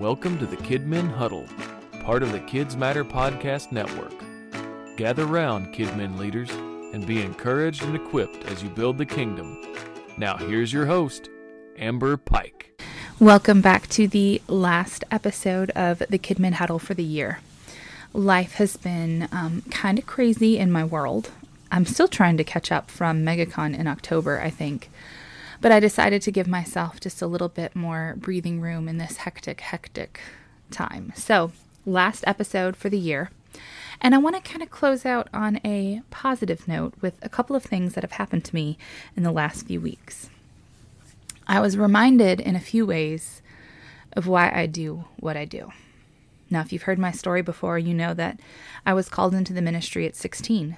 Welcome to the Kidmin Huddle, part of the Kids Matter Podcast Network. Gather round, Kidmin leaders, and be encouraged and equipped as you build the kingdom. Now, here's your host, Amber Pike. Welcome back to the last episode of the Kidmin Huddle for the year. Life has been um, kind of crazy in my world. I'm still trying to catch up from MegaCon in October, I think. But I decided to give myself just a little bit more breathing room in this hectic, hectic time. So, last episode for the year. And I want to kind of close out on a positive note with a couple of things that have happened to me in the last few weeks. I was reminded in a few ways of why I do what I do. Now, if you've heard my story before, you know that I was called into the ministry at 16.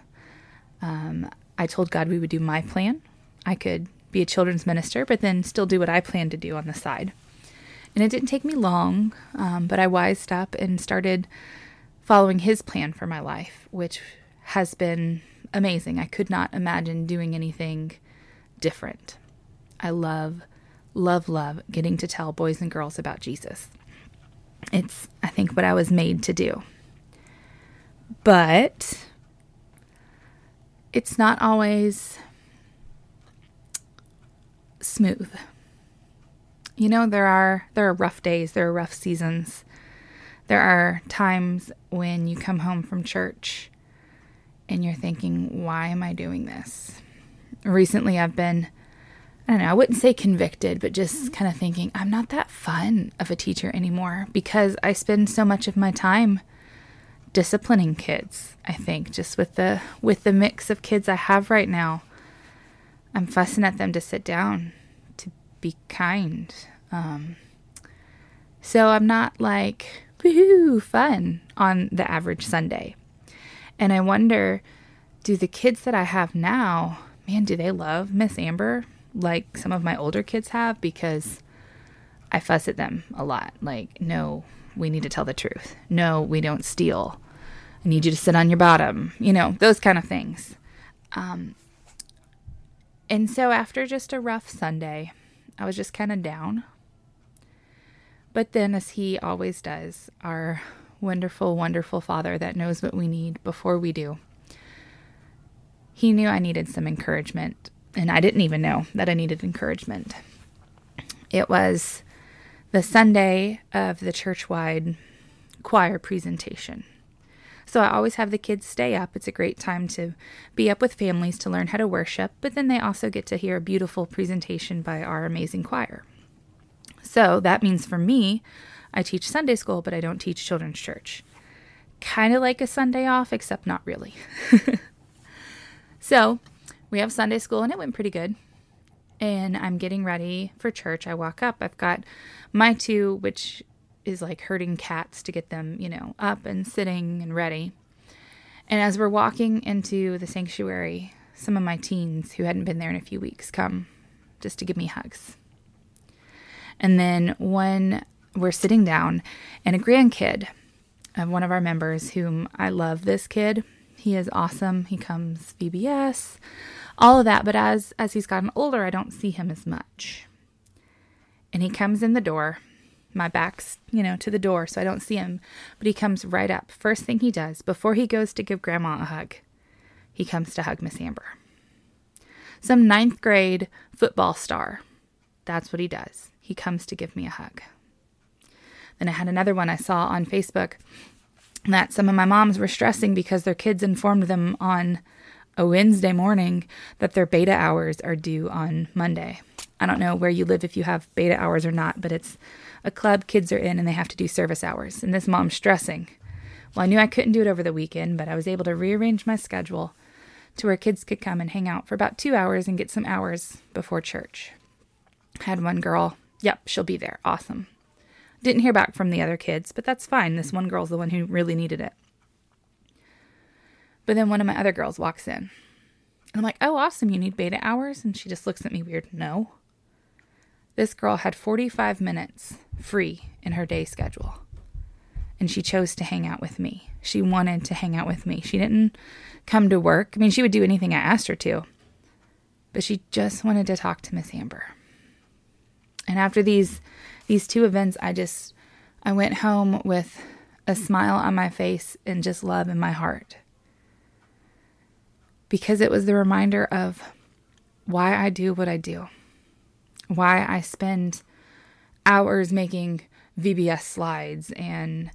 Um, I told God we would do my plan. I could be a children's minister, but then still do what I planned to do on the side. And it didn't take me long, um, but I wised up and started following His plan for my life, which has been amazing. I could not imagine doing anything different. I love, love, love getting to tell boys and girls about Jesus. It's, I think, what I was made to do. But it's not always smooth. You know, there are there are rough days, there are rough seasons. There are times when you come home from church and you're thinking, why am I doing this? Recently I've been I don't know, I wouldn't say convicted, but just kind of thinking, I'm not that fun of a teacher anymore because I spend so much of my time disciplining kids, I think, just with the with the mix of kids I have right now. I'm fussing at them to sit down, to be kind. Um, so I'm not like, woohoo, fun on the average Sunday. And I wonder, do the kids that I have now, man, do they love Miss Amber? like some of my older kids have because I fuss at them a lot. Like, no, we need to tell the truth. No, we don't steal. I need you to sit on your bottom. You know, those kind of things. Um, and so after just a rough Sunday, I was just kind of down. But then, as he always does, our wonderful, wonderful Father that knows what we need before we do, he knew I needed some encouragement and I didn't even know that I needed encouragement. It was the Sunday of the church-wide choir presentation. So I always have the kids stay up. It's a great time to be up with families to learn how to worship, but then they also get to hear a beautiful presentation by our amazing choir. So that means for me, I teach Sunday school, but I don't teach children's church. Kind of like a Sunday off, except not really. so we have Sunday school and it went pretty good. And I'm getting ready for church. I walk up. I've got my two, which is like herding cats to get them, you know, up and sitting and ready. And as we're walking into the sanctuary, some of my teens who hadn't been there in a few weeks come just to give me hugs. And then when we're sitting down, and a grandkid of one of our members, whom I love this kid, he is awesome. He comes VBS, all of that. But as as he's gotten older, I don't see him as much. And he comes in the door. My back's, you know, to the door, so I don't see him. But he comes right up. First thing he does before he goes to give Grandma a hug, he comes to hug Miss Amber. Some ninth grade football star. That's what he does. He comes to give me a hug. Then I had another one I saw on Facebook that some of my moms were stressing because their kids informed them on a Wednesday morning that their beta hours are due on Monday. I don't know where you live if you have beta hours or not, but it's a club kids are in and they have to do service hours. And this mom's stressing. Well, I knew I couldn't do it over the weekend, but I was able to rearrange my schedule to where kids could come and hang out for about two hours and get some hours before church. Had one girl, yep, she'll be there. Awesome. Didn't hear back from the other kids, but that's fine. This one girl's the one who really needed it. But then one of my other girls walks in. And I'm like, oh, awesome. You need beta hours? And she just looks at me weird. No. This girl had 45 minutes free in her day schedule. And she chose to hang out with me. She wanted to hang out with me. She didn't come to work. I mean, she would do anything I asked her to. But she just wanted to talk to Miss Amber. And after these these two events, I just I went home with a smile on my face and just love in my heart. Because it was the reminder of why I do what I do, why I spend hours making VBS slides and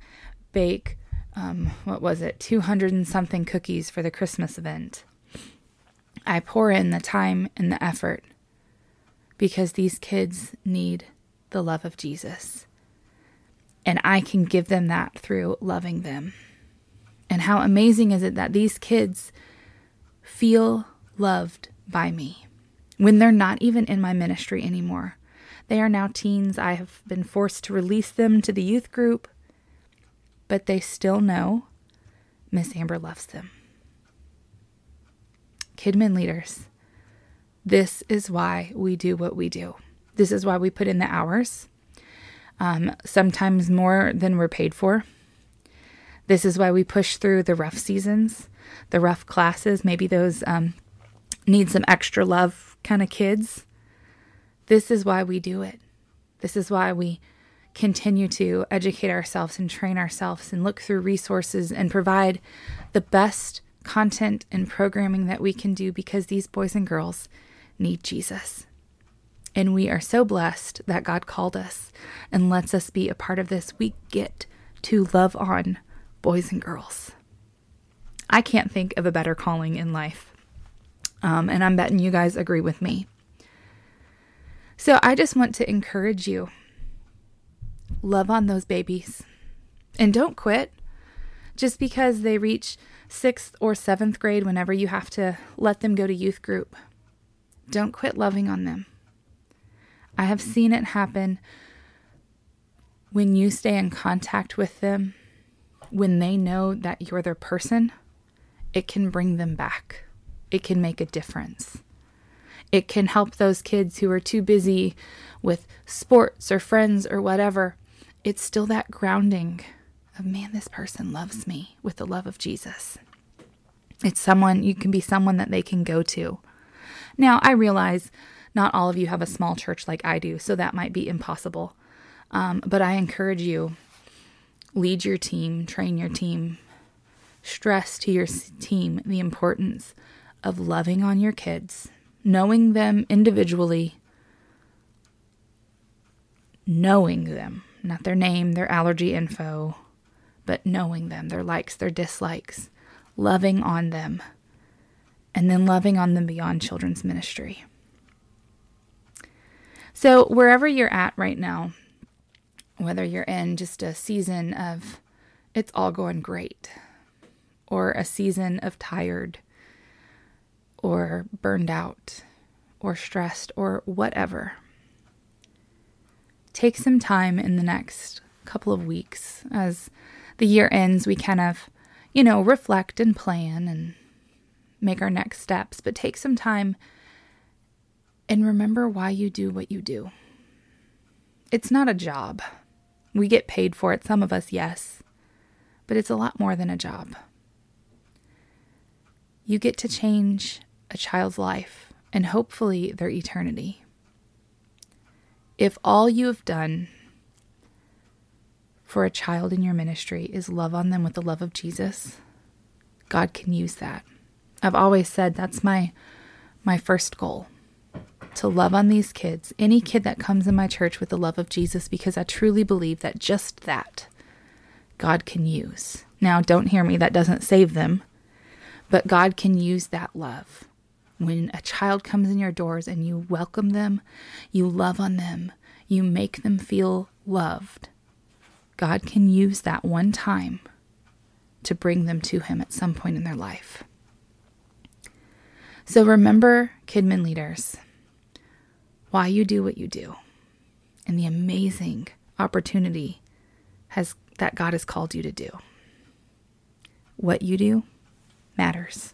bake, um, what was it, 200 and something cookies for the Christmas event. I pour in the time and the effort because these kids need the love of Jesus. And I can give them that through loving them. And how amazing is it that these kids feel loved by me when they're not even in my ministry anymore? They are now teens. I have been forced to release them to the youth group, but they still know Miss Amber loves them. Kidmin leaders, this is why we do what we do. This is why we put in the hours, um, sometimes more than we're paid for. This is why we push through the rough seasons, the rough classes, maybe those um, need some extra love kind of kids. This is why we do it. This is why we continue to educate ourselves and train ourselves and look through resources and provide the best content and programming that we can do because these boys and girls need Jesus. And we are so blessed that God called us and lets us be a part of this. We get to love on boys and girls. I can't think of a better calling in life. Um, and I'm betting you guys agree with me. So I just want to encourage you love on those babies and don't quit just because they reach sixth or seventh grade whenever you have to let them go to youth group. Don't quit loving on them. I have seen it happen when you stay in contact with them, when they know that you're their person, it can bring them back. It can make a difference. It can help those kids who are too busy with sports or friends or whatever. It's still that grounding of, man, this person loves me with the love of Jesus. It's someone, you can be someone that they can go to. Now, I realize not all of you have a small church like I do, so that might be impossible. Um, but I encourage you lead your team, train your team, stress to your team the importance of loving on your kids knowing them individually, knowing them, not their name, their allergy info, but knowing them, their likes, their dislikes, loving on them, and then loving on them beyond children's ministry. So, wherever you're at right now, whether you're in just a season of it's all going great, or a season of tired, or burned out or stressed or whatever. Take some time in the next couple of weeks as the year ends, we kind of, you know, reflect and plan and make our next steps, but take some time and remember why you do what you do. It's not a job. We get paid for it, some of us, yes, but it's a lot more than a job. You get to change a child's life and hopefully their eternity. If all you have done for a child in your ministry is love on them with the love of Jesus, God can use that. I've always said that's my my first goal to love on these kids, any kid that comes in my church with the love of Jesus because I truly believe that just that God can use. Now, don't hear me, that doesn't save them, but God can use that love when a child comes in your doors and you welcome them, you love on them, you make them feel loved, God can use that one time to bring them to Him at some point in their life. So remember, Kidmin leaders, why you do what you do and the amazing opportunity has that God has called you to do. What you do matters.